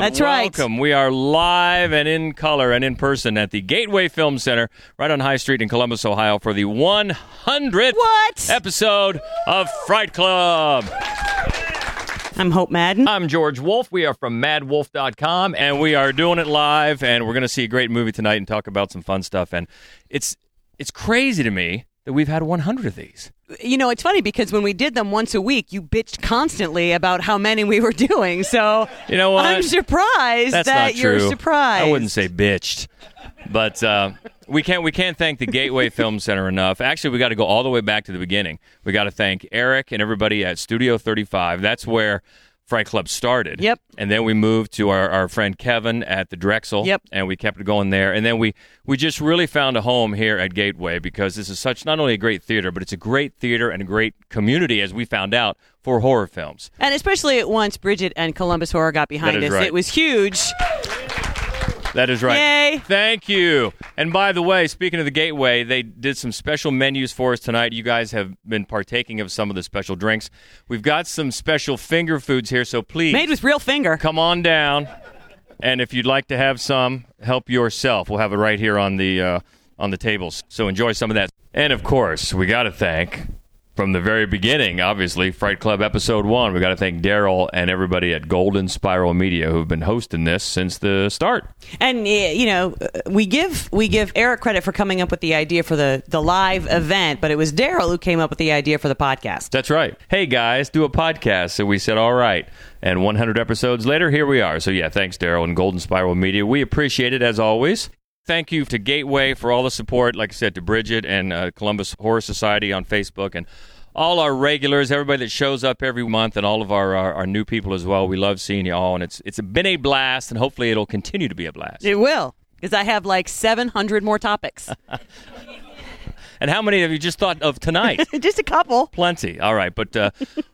That's right. Welcome. We are live and in color and in person at the Gateway Film Center right on High Street in Columbus, Ohio for the 100th What? episode of Fright Club. I'm Hope Madden. I'm George Wolf. We are from maddwolf.com and we are doing it live and we're going to see a great movie tonight and talk about some fun stuff and it's it's crazy to me that we've had 100 of these. you know, it's funny because when we did them once a week, you bitched constantly about how many we were doing. So You know what? I'm surprised That's that not you're true. surprised. I wouldn't say bitched, but uh, we can't we can't thank the Gateway Film Center enough. Actually, we got to go all the way back to the beginning. We got to thank Eric and everybody at Studio 35. That's where Fright Club started. Yep. And then we moved to our, our friend Kevin at the Drexel. Yep. And we kept it going there. And then we we just really found a home here at Gateway because this is such not only a great theater, but it's a great theater and a great community, as we found out, for horror films. And especially once Bridget and Columbus Horror got behind us, right. it was huge. That is right. Yay. Thank you. And by the way, speaking of the Gateway, they did some special menus for us tonight. You guys have been partaking of some of the special drinks. We've got some special finger foods here, so please Made with real finger. come on down. And if you'd like to have some, help yourself. We'll have it right here on the uh, on the tables. So enjoy some of that. And of course, we got to thank from the very beginning, obviously, Fright Club episode one. We got to thank Daryl and everybody at Golden Spiral Media who've been hosting this since the start. And uh, you know, uh, we give we give Eric credit for coming up with the idea for the the live event, but it was Daryl who came up with the idea for the podcast. That's right. Hey guys, do a podcast. So we said, all right. And 100 episodes later, here we are. So yeah, thanks, Daryl and Golden Spiral Media. We appreciate it as always. Thank you to Gateway for all the support. Like I said, to Bridget and uh, Columbus Horror Society on Facebook and all our regulars, everybody that shows up every month, and all of our, our, our new people as well. We love seeing you all, and it's it's been a blast, and hopefully it'll continue to be a blast. It will, because I have like 700 more topics. And how many have you just thought of tonight? Just a couple. Plenty. All right, but uh,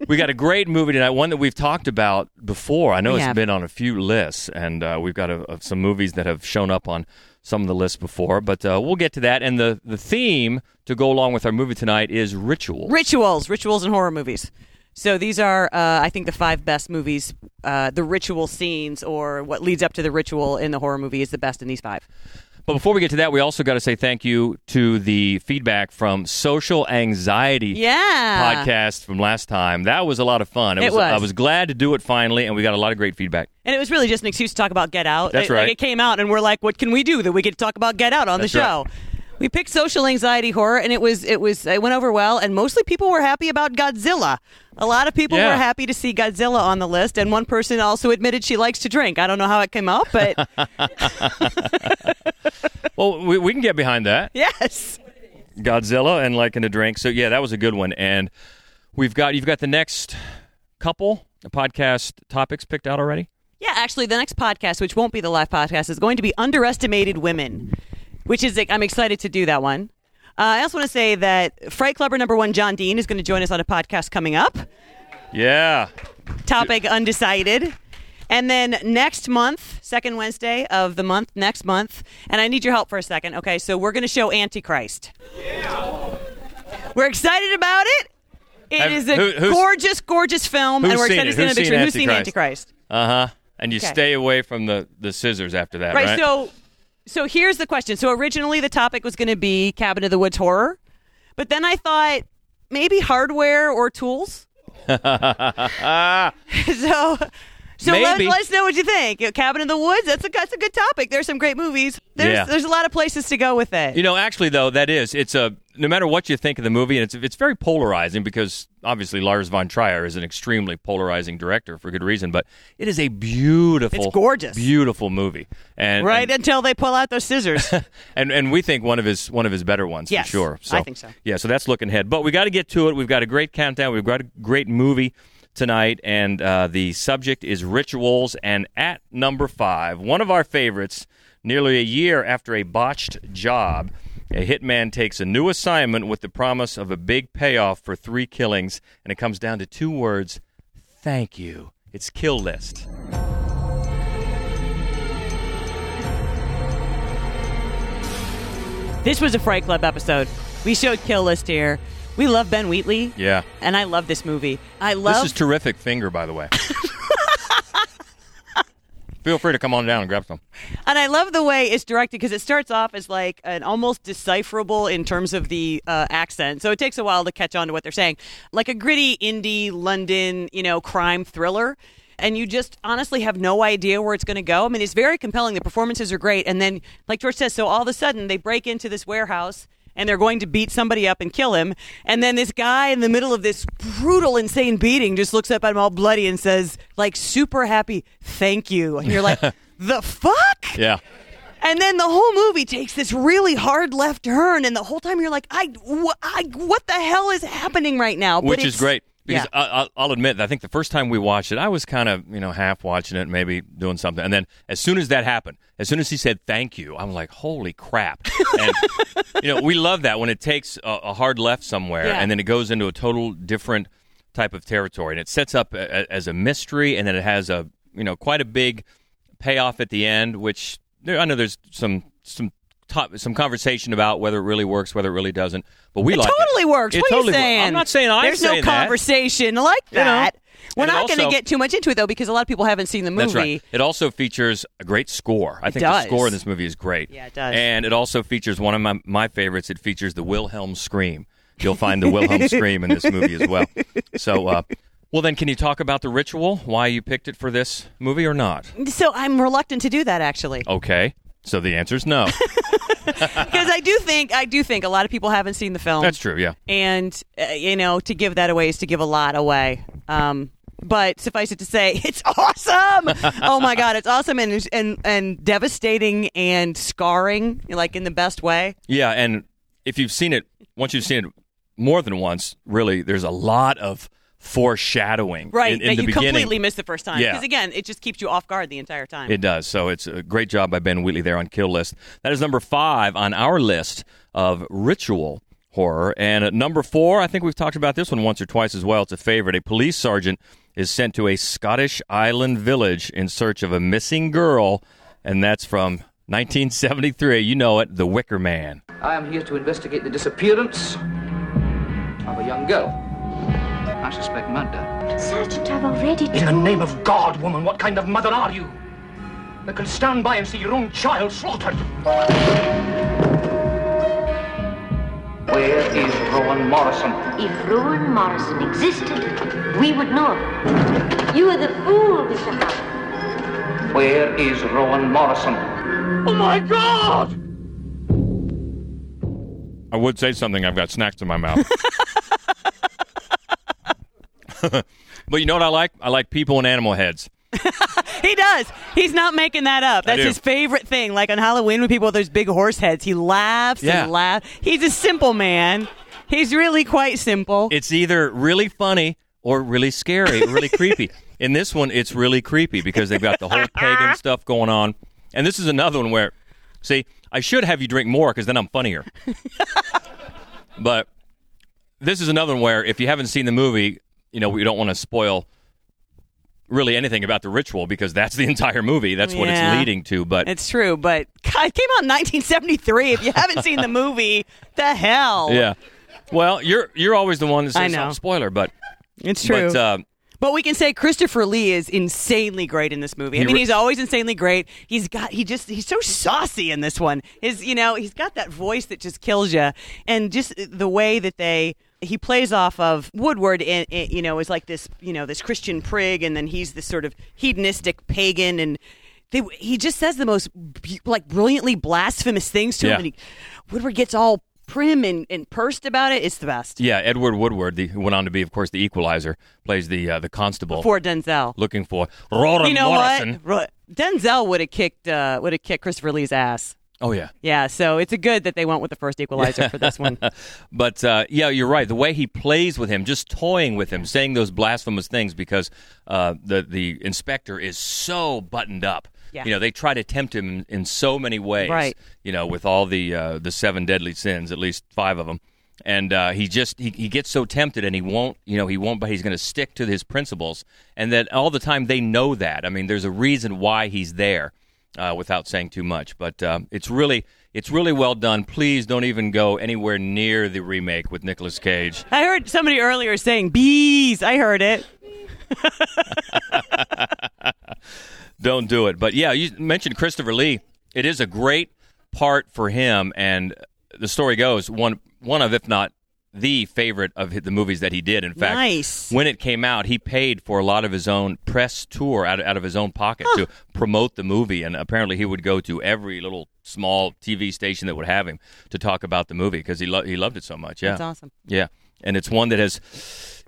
we got a great movie tonight. One that we've talked about before. I know We it's have. been on a few lists, and uh, we've got a, a- some movies that have shown up on some of the lists before. But uh, we'll get to that. And the the theme to go along with our movie tonight is ritual. Rituals, rituals and horror movies. So these are, uh, I think, the five best movies. Uh, the ritual scenes, or what leads up to the ritual in the horror movie, is the best in these five. But before we get to that, we also got to say thank you to the feedback from Social Anxiety Yeah. podcast from last time. That was a lot of fun. It was. I was glad to do it finally, and we got a lot of great feedback. And it was really just an excuse to talk about Get Out. That's It- like, right. it came out, and we're like, "What can we do that we could talk about Get Out on That's the show?" right. We picked social anxiety horror, and it was it was it went over well. And mostly people were happy about Godzilla. A lot of people Yeah. were happy to see Godzilla on the list, and one person also admitted she likes to drink. I don't know how it came out, but Well, we, we can get behind that. yes. Godzilla and liking to drink. So yeah, that was a good one. And we've got you've got the next couple podcast topics picked out already. Yeah, actually, the next podcast, which won't be the live podcast, is going to be underestimated women, which is I'm excited to do that one. Uh, I also want to say that Fright Clubber number one, John Dean, is going to join us on a podcast coming up. Yeah. Topic undecided. And then next month, second Wednesday of the month, next month, and I need your help for a second. Okay, so we're going to show Antichrist. Yeah. We're excited about it. It Have- is a who- gorgeous, gorgeous film, and we're excited to see a picture. Who's seen Antichrist? Antichrist? Uh huh. And you Okay. stay away from the the scissors after that, right? Right. So, so here's the question. So originally the topic was going to be Cabin of the Woods horror, but then I thought maybe hardware or tools. so, so let, let us know what you think. You know, Cabin in the Woods. That's a that's a good topic. There's some great movies. There's Yeah. there's a lot of places to go with it. you know, actually though, that is it's a no matter what you think of the movie, and it's it's very polarizing because obviously Lars von Trier is an extremely polarizing director for good reason, but it is a beautiful, It's gorgeous. beautiful movie, and right and- until they pull out those scissors. and and we think one of his one of his better ones Yes, for sure. So, I think so. Yeah, so that's looking ahead. But we got to get to it. We've got a great countdown. We've got a great movie tonight, and uh, the subject is rituals. And at number five, one of our favorites. Nearly a year after a botched job, a hitman takes a new assignment with the promise of a big payoff for three killings, and it comes down to two words: "Thank you." It's Kill List. This was a Fright Club episode. We showed Kill List here. We love Ben Wheatley. Yeah. And I love this movie. I love This is terrific finger, by the way. Feel free to come on down and grab some. And I love the way it's directed because it starts off as like an almost decipherable in terms of the uh, accent. So it takes a while to catch on to what they're saying. Like a gritty indie London, you know, crime thriller. And you just honestly have no idea where it's going to go. I mean, it's very compelling. The performances are great. And then, like George says, so all of a sudden they break into this warehouse and they're going to beat somebody up and kill him. And then this guy in the middle of this brutal, insane beating just looks up at him all bloody and says, like, super happy, thank you. And you're like, the fuck? Yeah. And then the whole movie takes this really hard left turn, and the whole time you're like, I, wh- I what the hell is happening right now? But Which is great. Because yeah. I, I- I'll admit, I think the first time we watched it, I was kind of, you know, half watching it, maybe doing something. And then as soon as that happened, as soon as he said thank you, I'm like, holy crap. And, you know, we love that when it takes a, a hard left somewhere Yeah. and then it goes into a total different type of territory. And it sets up a, a- as a mystery and then it has a, you know, quite a big payoff at the end, which there, I know there's some, some, some conversation about whether it really works, whether it really doesn't. But we It like totally it. works. It what totally are you saying? I'm not saying I'm There's saying no that. conversation like You know. that. We're not going to get too much into it though, because a lot of people haven't seen the movie. That's right. It also features a great score. I think does. the score in this movie is great. Yeah, it does. And it also features one of my, my favorites. It features the Wilhelm scream. You'll find the Wilhelm scream in this movie as well. So, uh, well, then, can you talk about the ritual? Why you picked it for this movie or not? So I'm reluctant to do that actually, Okay. So the answer is no. because I do think I do think a lot of people haven't seen the film. That's true. Yeah. and uh, you know to give that away is to give a lot away um but suffice it to say it's awesome oh my god it's awesome and and and devastating and scarring like in the best way Yeah, and if you've seen it, once you've seen it more than once, really, there's a lot of foreshadowing. right in, in that the you beginning. completely missed the first time Yeah. because again it just keeps you off guard the entire time It does. So it's a great job by Ben Wheatley there on Kill List. That is number five on our list of ritual horror. And at number four, I think we've talked about this one once or twice as well. It's a favorite. A police sergeant is sent to a Scottish island village in search of a missing girl, and that's from 1973. You know it, The Wicker Man. I am here to investigate the disappearance of a young girl. I suspect murder. Sergeant, I've already In the name of God, woman, what kind of mother are you? That can stand by and see your own child slaughtered. Where is Rowan Morrison? If Rowan Morrison existed, we would know. You are the fool, Mr. Howard. Where is Rowan Morrison? Oh my God! I would say something. I've got snacks in my mouth. but you know what I like? I like people and animal heads. he does he's not making that up that's his favorite thing like on halloween when people with those big horse heads he laughs Yeah. and laughs he's a simple man he's really quite simple It's either really funny or really scary, really creepy. In this one, it's really creepy because they've got the whole pagan stuff going on. And this is another one where, see, I should have you drink more because then I'm funnier. but this is another one where if you haven't seen the movie, you know, we don't want to spoil really anything about the ritual because that's the entire movie. That's what Yeah. it's leading to. But It's true, but God, it came out in 1973. If you haven't seen the movie, the hell? yeah. Well, you're you're always the one that says. "Oh, spoiler, but it's true. but uh, But we can say Christopher Lee is insanely great in this movie. I mean, he's always insanely great. He's got he just he's so saucy in this one. His you know he's got that voice that just kills you, and just the way that they he plays off of Woodward. In, you know, is like this you know this Christian prig, and then he's this sort of hedonistic pagan, and they, he just says the most like brilliantly blasphemous things to Yeah. him, and he, Woodward gets all prim and, and pursed about it. It's the best. Yeah, Edward Woodward, the, who went on to be, of course, the Equalizer, plays the uh, the constable For Denzel. looking for Rowan you know Morrison. what? Denzel would have kicked uh, would have kicked Christopher Lee's ass. Oh yeah, Yeah, so it's a good that they went with the first Equalizer for this one. but uh, yeah, you're right. The way he plays with him, just toying with him, saying those blasphemous things, because uh, the the inspector is so buttoned up. Yeah. You know, they try to tempt him in, in so many ways. Right. You know, with all the uh, the seven deadly sins, at least five of them. And uh, he just he, he gets so tempted, and he won't. You know, he won't. But he's going to stick to his principles, and that all the time they know that. I mean, there's a reason why he's there. Uh, without saying too much, but um, it's really It's really well done. Please don't even go anywhere near the remake with Nicolas Cage. I heard somebody earlier saying bees. I heard it. Don't do it. But yeah, you mentioned Christopher Lee. It is a great part for him, and the story goes one one of, if not the favorite of the movies that he did. In fact, Nice. when it came out, he paid for a lot of his own press tour out of, out of his own pocket to promote the movie, and apparently he would go to every little small TV station that would have him to talk about the movie because he lo- he loved it so much. Yeah, That's awesome. Yeah, and it's one that has,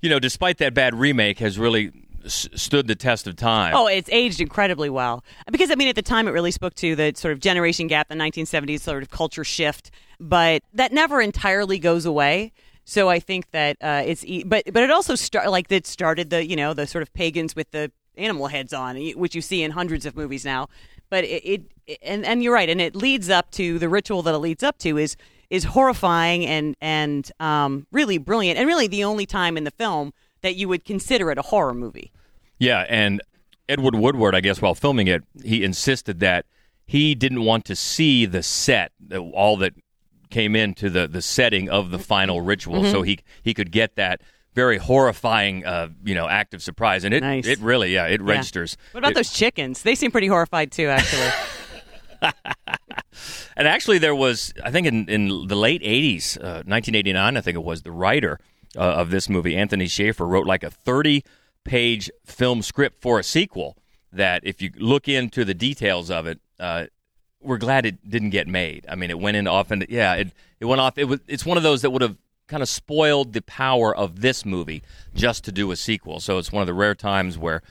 you know, despite that bad remake, has really stood the test of time. Oh, it's aged incredibly well. Because I mean, at the time, it really spoke to the sort of generation gap, the 1970s sort of culture shift, but that never entirely goes away. So I think that uh, it's, e- but but it also start like that started the you know the sort of pagans with the animal heads on, which you see in hundreds of movies now. But it, it and and you're right, and it leads up to the ritual that it leads up to is is horrifying and and um, really brilliant, and really the only time in the film that you would consider it a horror movie. Yeah, and Edward Woodward, I guess, while filming it, he insisted that he didn't want to see the set, all that came into the, the setting of the final ritual, Mm-hmm. so he he could get that very horrifying, uh, you know, act of surprise, and it Nice. it really, yeah, it Yeah. registers. What about It- those chickens? They seem pretty horrified too, actually. And actually, there was, I think, in, in the late 80s, uh, 1989, I think it was, the writer uh, of this movie, Anthony Shaffer, wrote like a 30 page film script for a sequel that, if you look into the details of it, uh, we're glad it didn't get made. I mean, it went in off, and yeah, it, it went off. It was, it's one of those that would have kind of spoiled the power of this movie just to do a sequel. So it's one of the rare times where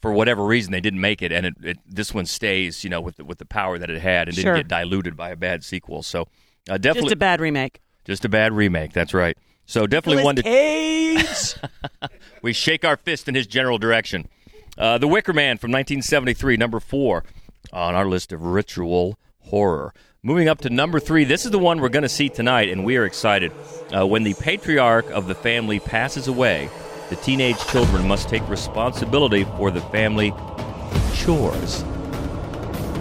for whatever reason they didn't make it, and it, it this one stays, you know, with the, with the power that it had, and Sure. didn't get diluted by a bad sequel. So uh, definitely Just a bad remake. just a bad remake. That's right. So definitely one to Cage. we shake our fist in his general direction. Uh, the Wicker Man from 1973, number four on our list of ritual horror. Moving up to number three, this is the one we're going to see tonight, and we are excited. Uh, when the patriarch of the family passes away, the teenage children must take responsibility for the family chores.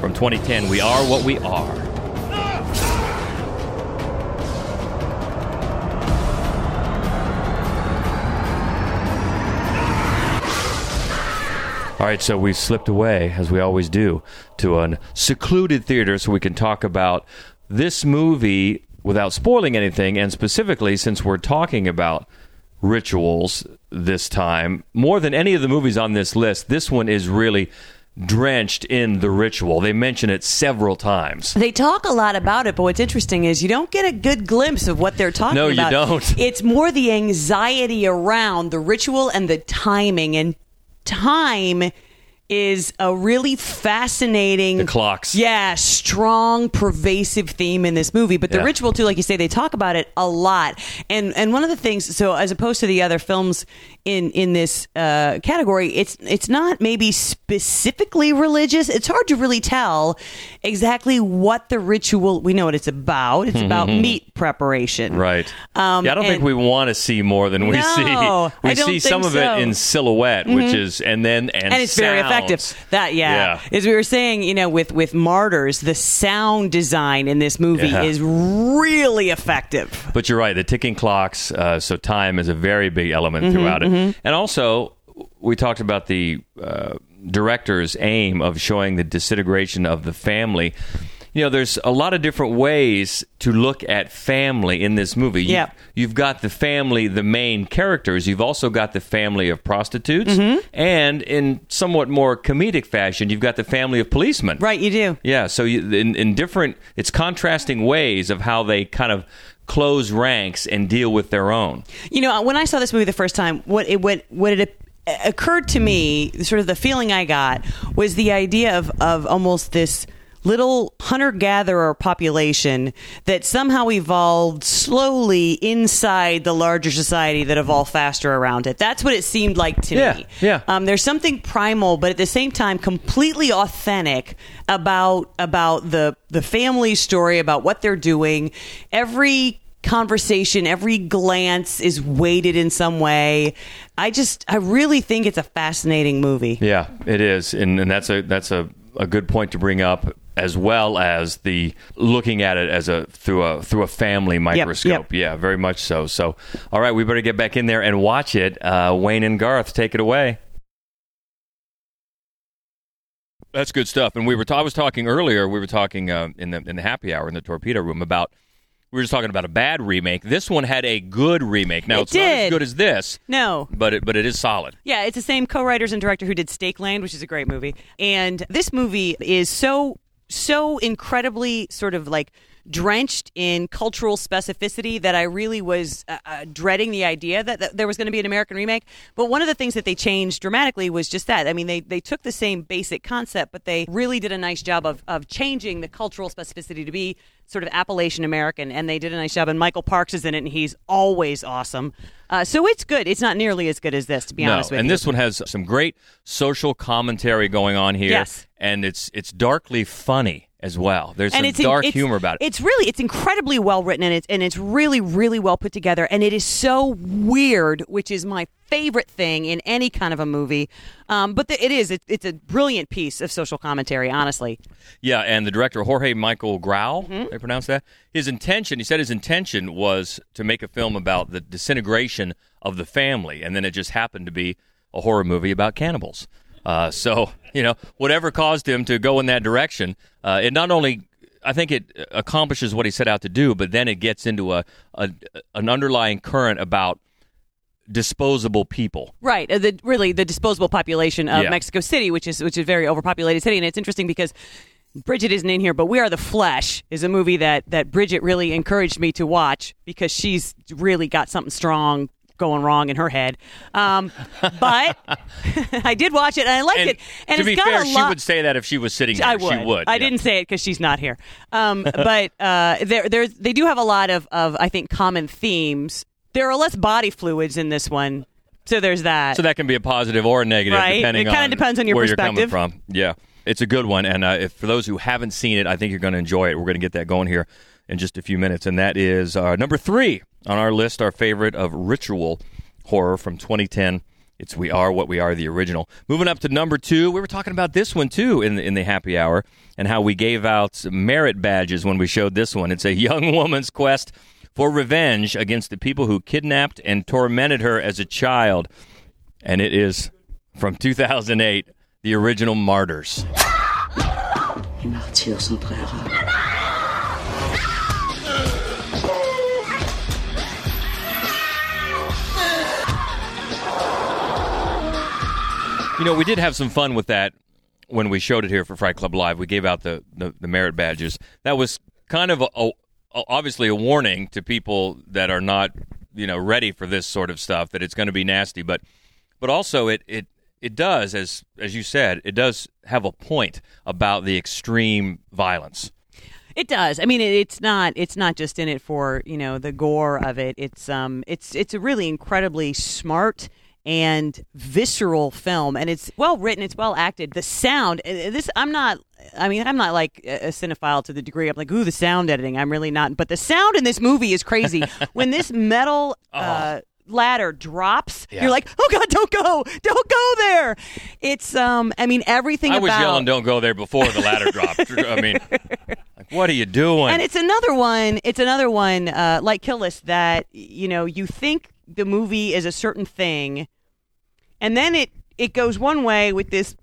From 2010, We Are What We Are. All right, so we've slipped away, as we always do, to a secluded theater so we can talk about this movie without spoiling anything. And specifically, since we're talking about rituals this time, more than any of the movies on this list, this one is really drenched in the ritual. They mention it several times. They talk a lot about it, but what's interesting is you don't get a good glimpse of what they're talking No, you about. don't. It's more the anxiety around the ritual and the timing. And time is a really fascinating The clocks. Yeah, strong, pervasive theme in this movie. But the Yeah. ritual too, like you say, they talk about it a lot. And and one of the things, so as opposed to the other films in in this uh, category, it's it's not maybe specifically religious. It's hard to really tell exactly what the ritual. We know what it's about. It's about meat preparation, Mm-hmm. Right. Um, yeah, I don't think we want to see more than we No, see. We see some of so. Mm-hmm. it in silhouette, which is and then and, and it's very sounds. Effective. That yeah. Yeah. as we were saying, you know, with with Martyrs, the sound design in this movie Yeah. is really effective. But you're right. The ticking clocks. Uh, so time is a very big element Mm-hmm, throughout it. And also, we talked about the uh, director's aim of showing the disintegration of the family. You know, there's a lot of different ways to look at family in this movie. You- Yeah. You've got the family, the main characters. You've also got the family of prostitutes. Mm-hmm. And in somewhat more comedic fashion, you've got the family of policemen. Right, you do. Yeah, so you, in, in different, it's contrasting ways of how they kind of close ranks and deal with their own. You know, when I saw this movie the first time, what it what what it occurred to me, sort of the feeling I got was the idea of of almost this little hunter gatherer population that somehow evolved slowly inside the larger society that evolved faster around it. That's what it seemed like to Yeah, me. yeah. Um, there's something primal, but at the same time, completely authentic about about the the family story, about what they're doing. Every conversation, every glance is weighted in some way. I just, I really think it's a fascinating movie. Yeah, it is, and, and that's a that's a, a good point to bring up. As well as the looking at it as a through a through a family microscope. Yeah, very much so. So, all right, we better get back in there and watch it. Uh, Wayne and Garth, take it away. That's good stuff. And we were. T- I was talking earlier. We were talking uh, in the in the happy hour in the torpedo room about. We were just talking about a bad remake. This one had a good remake. Now It it's not as did. good as this, No. but it but it is solid. Yeah, it's the same co-writers and director who did Stake Land, which is a great movie. And this movie is so so incredibly sort of like drenched in cultural specificity that I really was uh, uh, dreading the idea that, that there was going to be an American remake. But one of the things that they changed dramatically was just that. I mean, they they took the same basic concept, but they really did a nice job of of changing the cultural specificity to be sort of Appalachian American, and they did a nice job. And Michael Parks is in it, and he's always awesome. Uh, so it's good. It's not nearly as good as this, to be no, honest with and you. And this one has some great social commentary going on here. Yes. and it's it's darkly funny as well. There's and some it's dark it's- humor about it. It's really it's incredibly well written and it's and it's really really well put together and it is so weird, which is my favorite thing in any kind of a movie. Um, but the, it is it, it's a brilliant piece of social commentary, honestly. Yeah, and the director Jorge Michael Grau, Mm-hmm. they pronounce that. His intention, he said, his intention was to make a film about the disintegration of the family, and then it just happened to be a horror movie about cannibals. Uh, so you know, whatever caused him to go in that direction, uh, it not only I think it accomplishes what he set out to do, but then it gets into a, a an underlying current about disposable people. Right. uh, The really the disposable population of Yeah. Mexico City, which is which is a very overpopulated city, and it's interesting because Bridget isn't in here, but We Are the Flesh is a movie that that Bridget really encouraged me to watch because she's really got something strong going wrong in her head. Um, but I did watch it and I liked And it. And to it's be fair, she would say that if she was sitting there. I would. She would. I yeah. didn't say it because she's not here. Um, but uh, there, there's, they do have a lot of, of, I think, common themes. There are less body fluids in this one, so there's that. So that can be a positive or a negative, Right. depending It kinda depends on your where perspective. you're coming from. Yeah, it's a good one, and uh, if for those who haven't seen it, I think you're going to enjoy it. We're going to get that going here in just a few minutes, and that is uh, number three on our list, our favorite of ritual horror from 2010. It's We Are What We Are, the original. Moving up to number two, we were talking about this one too in the, in the happy hour, and how we gave out merit badges when we showed this one. It's a young woman's quest for revenge against the people who kidnapped and tormented her as a child and it is from 2008, the original Martyrs. You know, we did have some fun with that when we showed it here for Fright Club Live. We gave out the, the, the merit badges. That was kind of a, a, obviously a warning to people that are not, you know, ready for this sort of stuff that it's going to be nasty. But but also it it it does as as you said, it does have a point about the extreme violence. It does. I mean, it, it's not. It's not just in it for you know the gore of it. It's um. It's it's a really incredibly smart and visceral film, and it's well written. It's well acted. The sound. uh, This I'm not. I mean, I'm not like a cinephile to the degree I'm like, ooh, the sound editing. I'm really not. But the sound in this movie is crazy. when this metal. Uh, ladder drops Yeah. you're like oh god don't go don't go there it's um i mean everything I was yelling, "Don't go there!" before the ladder dropped. I mean, like, what are you doing? And it's another one. It's another one uh, like Kill List that you know you think the movie is a certain thing, and then it it goes one way with this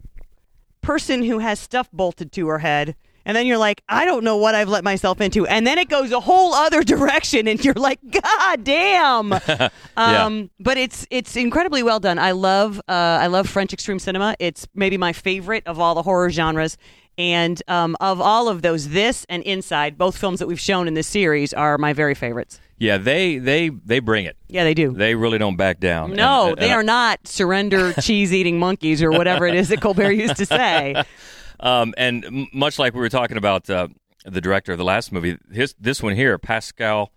person who has stuff bolted to her head. And then you're like, I don't know what I've let myself into. And then it goes a whole other direction, and you're like, God damn. um, But it's it's incredibly well done. I love uh, I love French extreme cinema. It's maybe my favorite of all the horror genres. And um, of all of those, this and Inside, both films that we've shown in this series, are my very favorites. Yeah, they they they bring it. Yeah, they do. They really don't back down. no, And- and they are not surrender cheese eating monkeys or whatever it is that Colbert used to say. Um, and m- much like we were talking about uh, the director of the last movie, his this one here, Pascal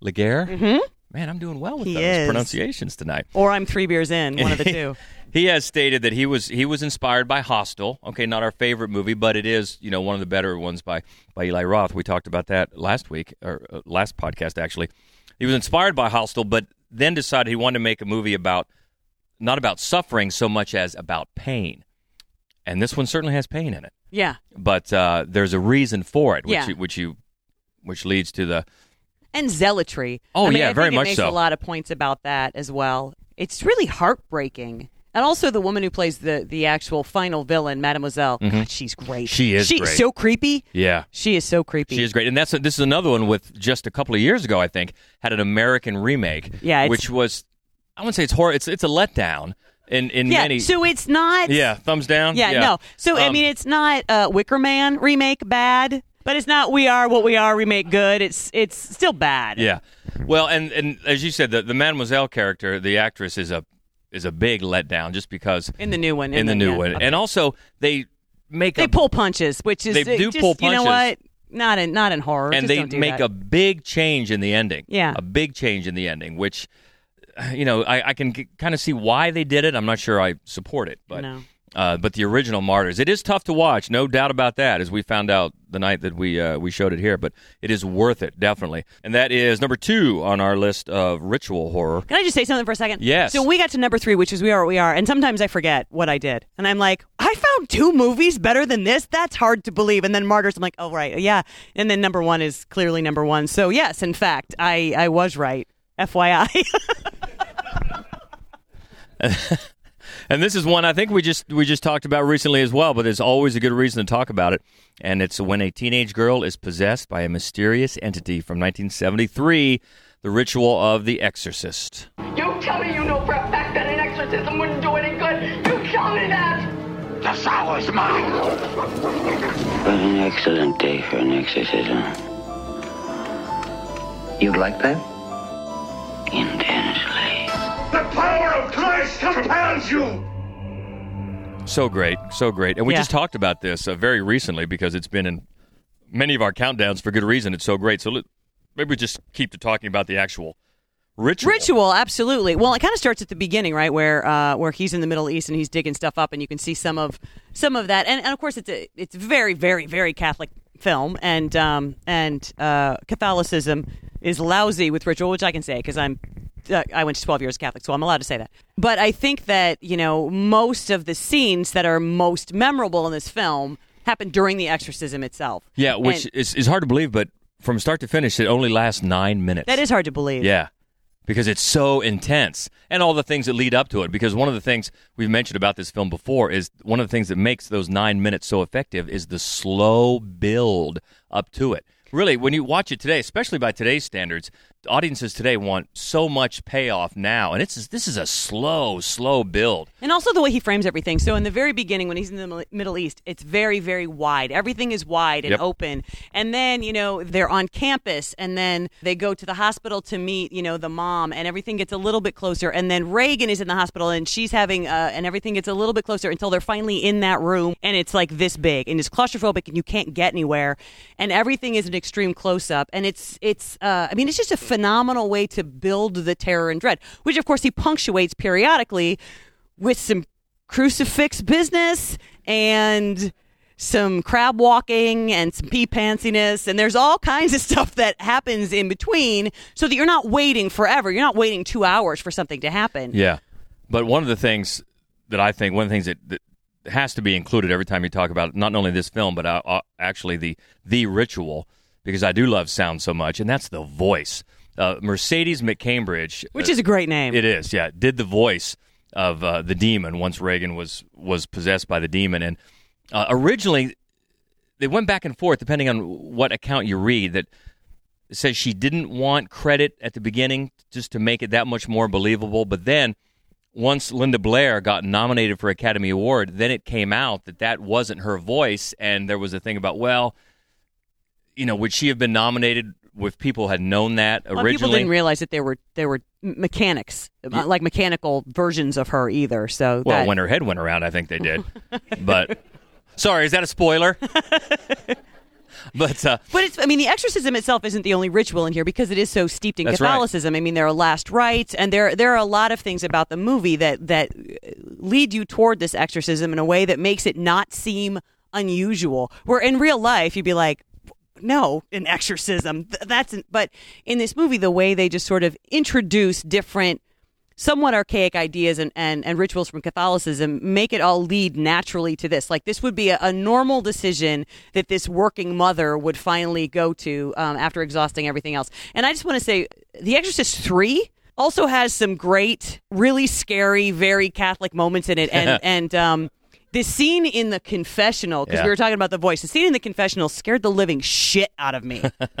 Laguerre. Mm-hmm. Man, I'm doing well with He those is. pronunciations tonight. Or I'm three beers in, one of the two. He has stated that he was he was inspired by Hostel. Okay, not our favorite movie, but it is you know one of the better ones by by Eli Roth. We talked about that last week or uh, last podcast actually. He was inspired by Hostel, but then decided he wanted to make a movie about not about suffering so much as about pain. And this one certainly has pain in it. Yeah. but uh, there's a reason for it, which Yeah. you, which you which leads to the and zealotry. Oh, I mean, yeah, I very much makes so. a lot of points about that as well. It's really heartbreaking. And also the woman who plays the the actual final villain, Mademoiselle. God, she's great. Mm-hmm. She is She's great. so creepy. yeah. She is so creepy. She is great, and that's this is another one with just a couple of years ago. I think had an American remake, Yeah, it's- which was I wouldn't say it's horror. It's it's a letdown in in yeah. many. So it's not. yeah, thumbs down. Yeah. No. So I Um, mean, it's not uh, Wicker Man remake bad, but it's not We Are What We Are remake good. It's it's still bad. Yeah. Well, and and as you said, the the Mademoiselle character, the actress is a is a big letdown just because In the new one. in the new yeah. one, and also they make they a pull punches, which is They do just, pull You know what? Not in not in horror. and Just they make that. a big change in the ending. Yeah. a big change in the ending, which you know I, I can kind of see why they did it. I'm not sure I support it, but No. Uh, but the original Martyrs, it is tough to watch, no doubt about that. As we found out the night that we uh, we showed it here, but it is worth it definitely. And that is number two on our list of ritual horror. Can I just say something for a second? Yes. So we got to number three, which is We Are What We Are, and sometimes I forget what I did, and I'm like, I found two movies better than this. That's hard to believe. And then Martyrs, I'm like, oh right, yeah. And then number one is clearly number one. So yes, in fact, I I was right. FYI. And this is one I think we just we just talked about recently as well, but there's always a good reason to talk about it. And it's when a teenage girl is possessed by a mysterious entity from 1973, The Ritual of the Exorcist. You tell me you know for a fact that an exorcism wouldn't do any good. You tell me that. The sour is mine. What an excellent day for an exorcism. You'd like that? Intensely. The power of Christ compels you. So great, so great. And we Yeah. just talked about this uh, very recently because it's been in many of our countdowns for good reason. It's so great. So let, maybe we just keep to talking about the actual ritual. Ritual, absolutely. Well, it kind of starts at the beginning, right, where uh, where he's in the Middle East and he's digging stuff up, and you can see some of some of that. And, and of course, it's a it's very, very, very Catholic film, and um, and uh, Catholicism is lousy with ritual, which I can say because I'm. Uh, I went to 12 years Catholic, so I'm allowed to say that. But I think that, you know, most of the scenes that are most memorable in this film happen during the exorcism itself. Yeah, which And is, is hard to believe, but from start to finish, it only lasts nine minutes. that is hard to believe. Yeah, because it's so intense and all the things that lead up to it. Because one of the things we've mentioned about this film before is one of the things that makes those nine minutes so effective is the slow build up to it. Really, when you watch it today, especially by today's standards, audiences today want so much payoff now, and it's this is a slow, slow build. And also the way he frames everything. So in the very beginning, when he's in the Middle East, it's very, very wide. Everything is wide and Yep. open. And then you know they're on campus, and then they go to the hospital to meet you know the mom, and everything gets a little bit closer. And then Regan is in the hospital, and she's having, uh, and everything gets a little bit closer until they're finally in that room, and it's like this big, and it's claustrophobic, and you can't get anywhere, and everything is an extreme close up, and it's it's, uh, I mean, it's just a phenomenal way to build the terror and dread, which of course he punctuates periodically with some crucifix business and some crab walking and some pee pantsiness and there's all kinds of stuff that happens in between so that you're not waiting forever. You're not waiting two hours for something to happen. Yeah, but one of the things that I think one of the things that, that has to be included every time you talk about not only this film but uh, uh, actually the the ritual because I do love sound so much, and that's the voice. Uh, Mercedes McCambridge, which uh, is a great name It is, yeah. Did the voice of uh, the demon once Regan was was possessed by the demon, and uh, originally they went back and forth depending on what account you read. That says she didn't want credit at the beginning just to make it that much more believable, but then once Linda Blair got nominated for Academy Award, then it came out that that wasn't her voice, and there was a thing about well, you know, would she have been nominated? If people had known that originally, people didn't realize that there were there were mechanics uh, like mechanical versions of her either so Well, that, when her head went around, I think they did. but sorry, is that a spoiler? but uh, But it's, I mean, the exorcism itself isn't the only ritual in here because it is so steeped in That's right. Catholicism. I mean, there are last rites, and there there are a lot of things about the movie that that lead you toward this exorcism in a way that makes it not seem unusual. Where in real life, you'd be like, no, an exorcism. Th- That's, an, but in this movie, the way they just sort of introduce different somewhat archaic ideas and, and, and rituals from Catholicism, make it all lead naturally to this. Like this would be a, a normal decision that this working mother would finally go to um, after exhausting everything else. And I just want to say, The Exorcist 3 also has some great, really scary, very Catholic moments in it. And, and, um, this scene in the confessional, because Yeah. we were talking about the voice, the scene in the confessional scared the living shit out of me.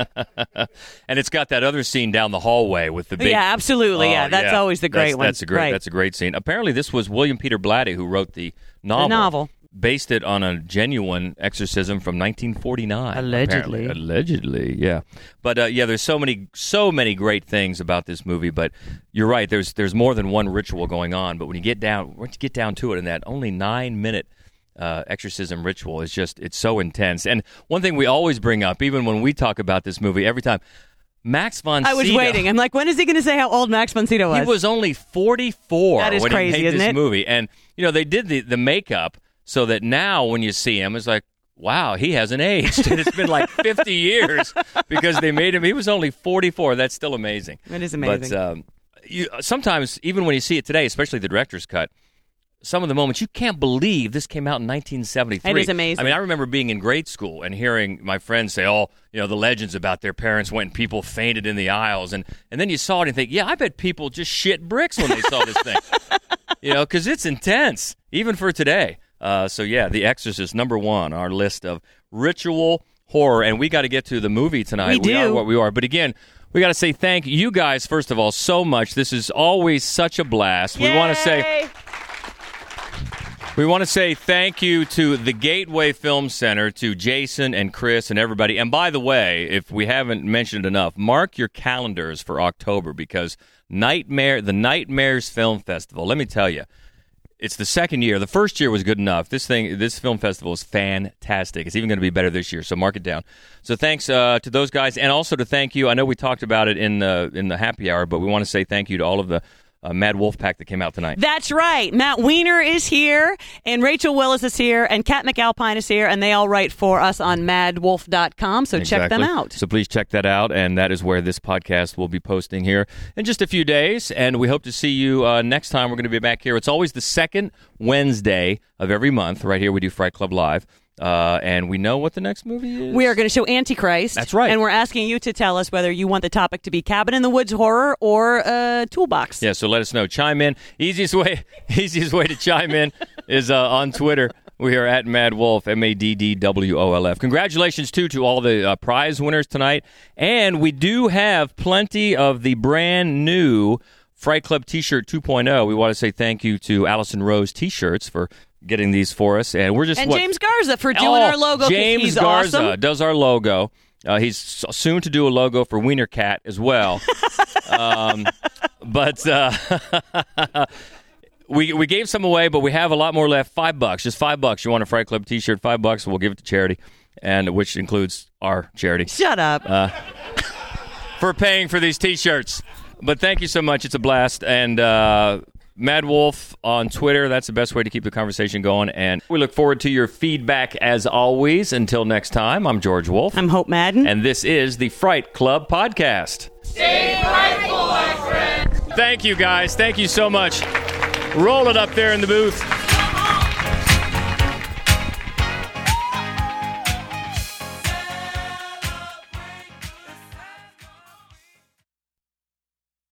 and it's got that other scene down the hallway with the big. Yeah, absolutely. Yeah, Oh, that's always the great that's, one. That's a great. Right. That's a great scene. Apparently, this was William Peter Blatty who wrote the novel. novel. Based it on a genuine exorcism from 1949. Allegedly. apparently. Allegedly, yeah. But uh, yeah, there's so many, so many great things about this movie. But you're right. There's there's more than one ritual going on. But when you get down, once you get down to it, in that only nine minute uh, exorcism ritual is just it's so intense. And one thing we always bring up, even when we talk about this movie, every time, Max von I was Sydow- waiting. I'm like, when is he going to say how old Max von Sydow was? he was only 44 That is when crazy, he made isn't this it? movie. And, you know, they did the, the makeup so that now when you see him, it's like, wow, he hasn't aged. And it's been like 50 years because they made him, he was only 44. That's still amazing. That is amazing. But um, you, sometimes, even when you see it today, especially the director's cut, some of the moments you can't believe this came out in 1973. It is amazing. I mean, I remember being in grade school and hearing my friends say, "Oh, you know, the legends about their parents went and people fainted in the aisles," and and then you saw it and think, "Yeah, I bet people just shit bricks when they saw this thing." you know, because it's intense, even for today. Uh, so yeah, The Exorcist, number one, on our list of ritual horror, and we got to get to the movie tonight. We are do. what we are, but again. We got to say thank you guys, first of all, so much. This is always such a blast. We want to say we want to say thank you to the Gateway Film Center, to Jason and Chris and everybody. And by the way, if we haven't mentioned enough, mark your calendars for October because Nightmare, the Nightmares Film Festival. Let me tell you, it's the second year. The first year was good enough. This thing, this film festival is fantastic. It's even going to be better this year. So mark it down. So thanks uh, to those guys, and also to thank you. I know we talked about it in the in the happy hour, but we want to say thank you to all of the uh, Mad Wolf Pack that came out tonight. That's right. Matt Weiner is here, and Rachel Willis is here, and Kat McAlpine is here, and they all write for us on maddwolf.com, so check them out. So please check that out, and that is where this podcast will be posting here in just a few days. And we hope to see you uh, next time. We're going to be back here. It's always the second Wednesday of every month. Right here, we do Fright Club Live, uh, and we know what the next movie is. We are going to show Antichrist. That's right. And we're asking you to tell us whether you want the topic to be Cabin in the Woods horror or uh, Toolbox. Yeah, so let us know. Chime in. Easiest way, easiest way to chime in is uh, on Twitter. We are at Mad Wolf, M A D D W O L F. Congratulations too to all the uh, prize winners tonight, and we do have plenty of the brand new Fright Club T-shirt 2.0. We want to say thank you to Allison Rose T-shirts for getting these for us, and we're just And what- James Garza for doing Oh, our logo. James Garza awesome. does our logo. Uh, he's soon to do a logo for Wiener Cat as well. um, but uh, we we gave some away, but we have a lot more left. Five bucks, just five bucks. You want a Fright Club T-shirt? Five bucks. We'll give it to charity, and which includes our charity Shut up. Uh, for paying for these T-shirts. But thank you so much. It's a blast. And uh, Mad Wolf on Twitter. That's the best way to keep the conversation going. And we look forward to your feedback as always. Until next time, I'm George Wolf. I'm Hope Madden. and this is the Fright Club Podcast. Stay frightful, my friends. Thank you, guys. Thank you so much. Roll it up there in the booth.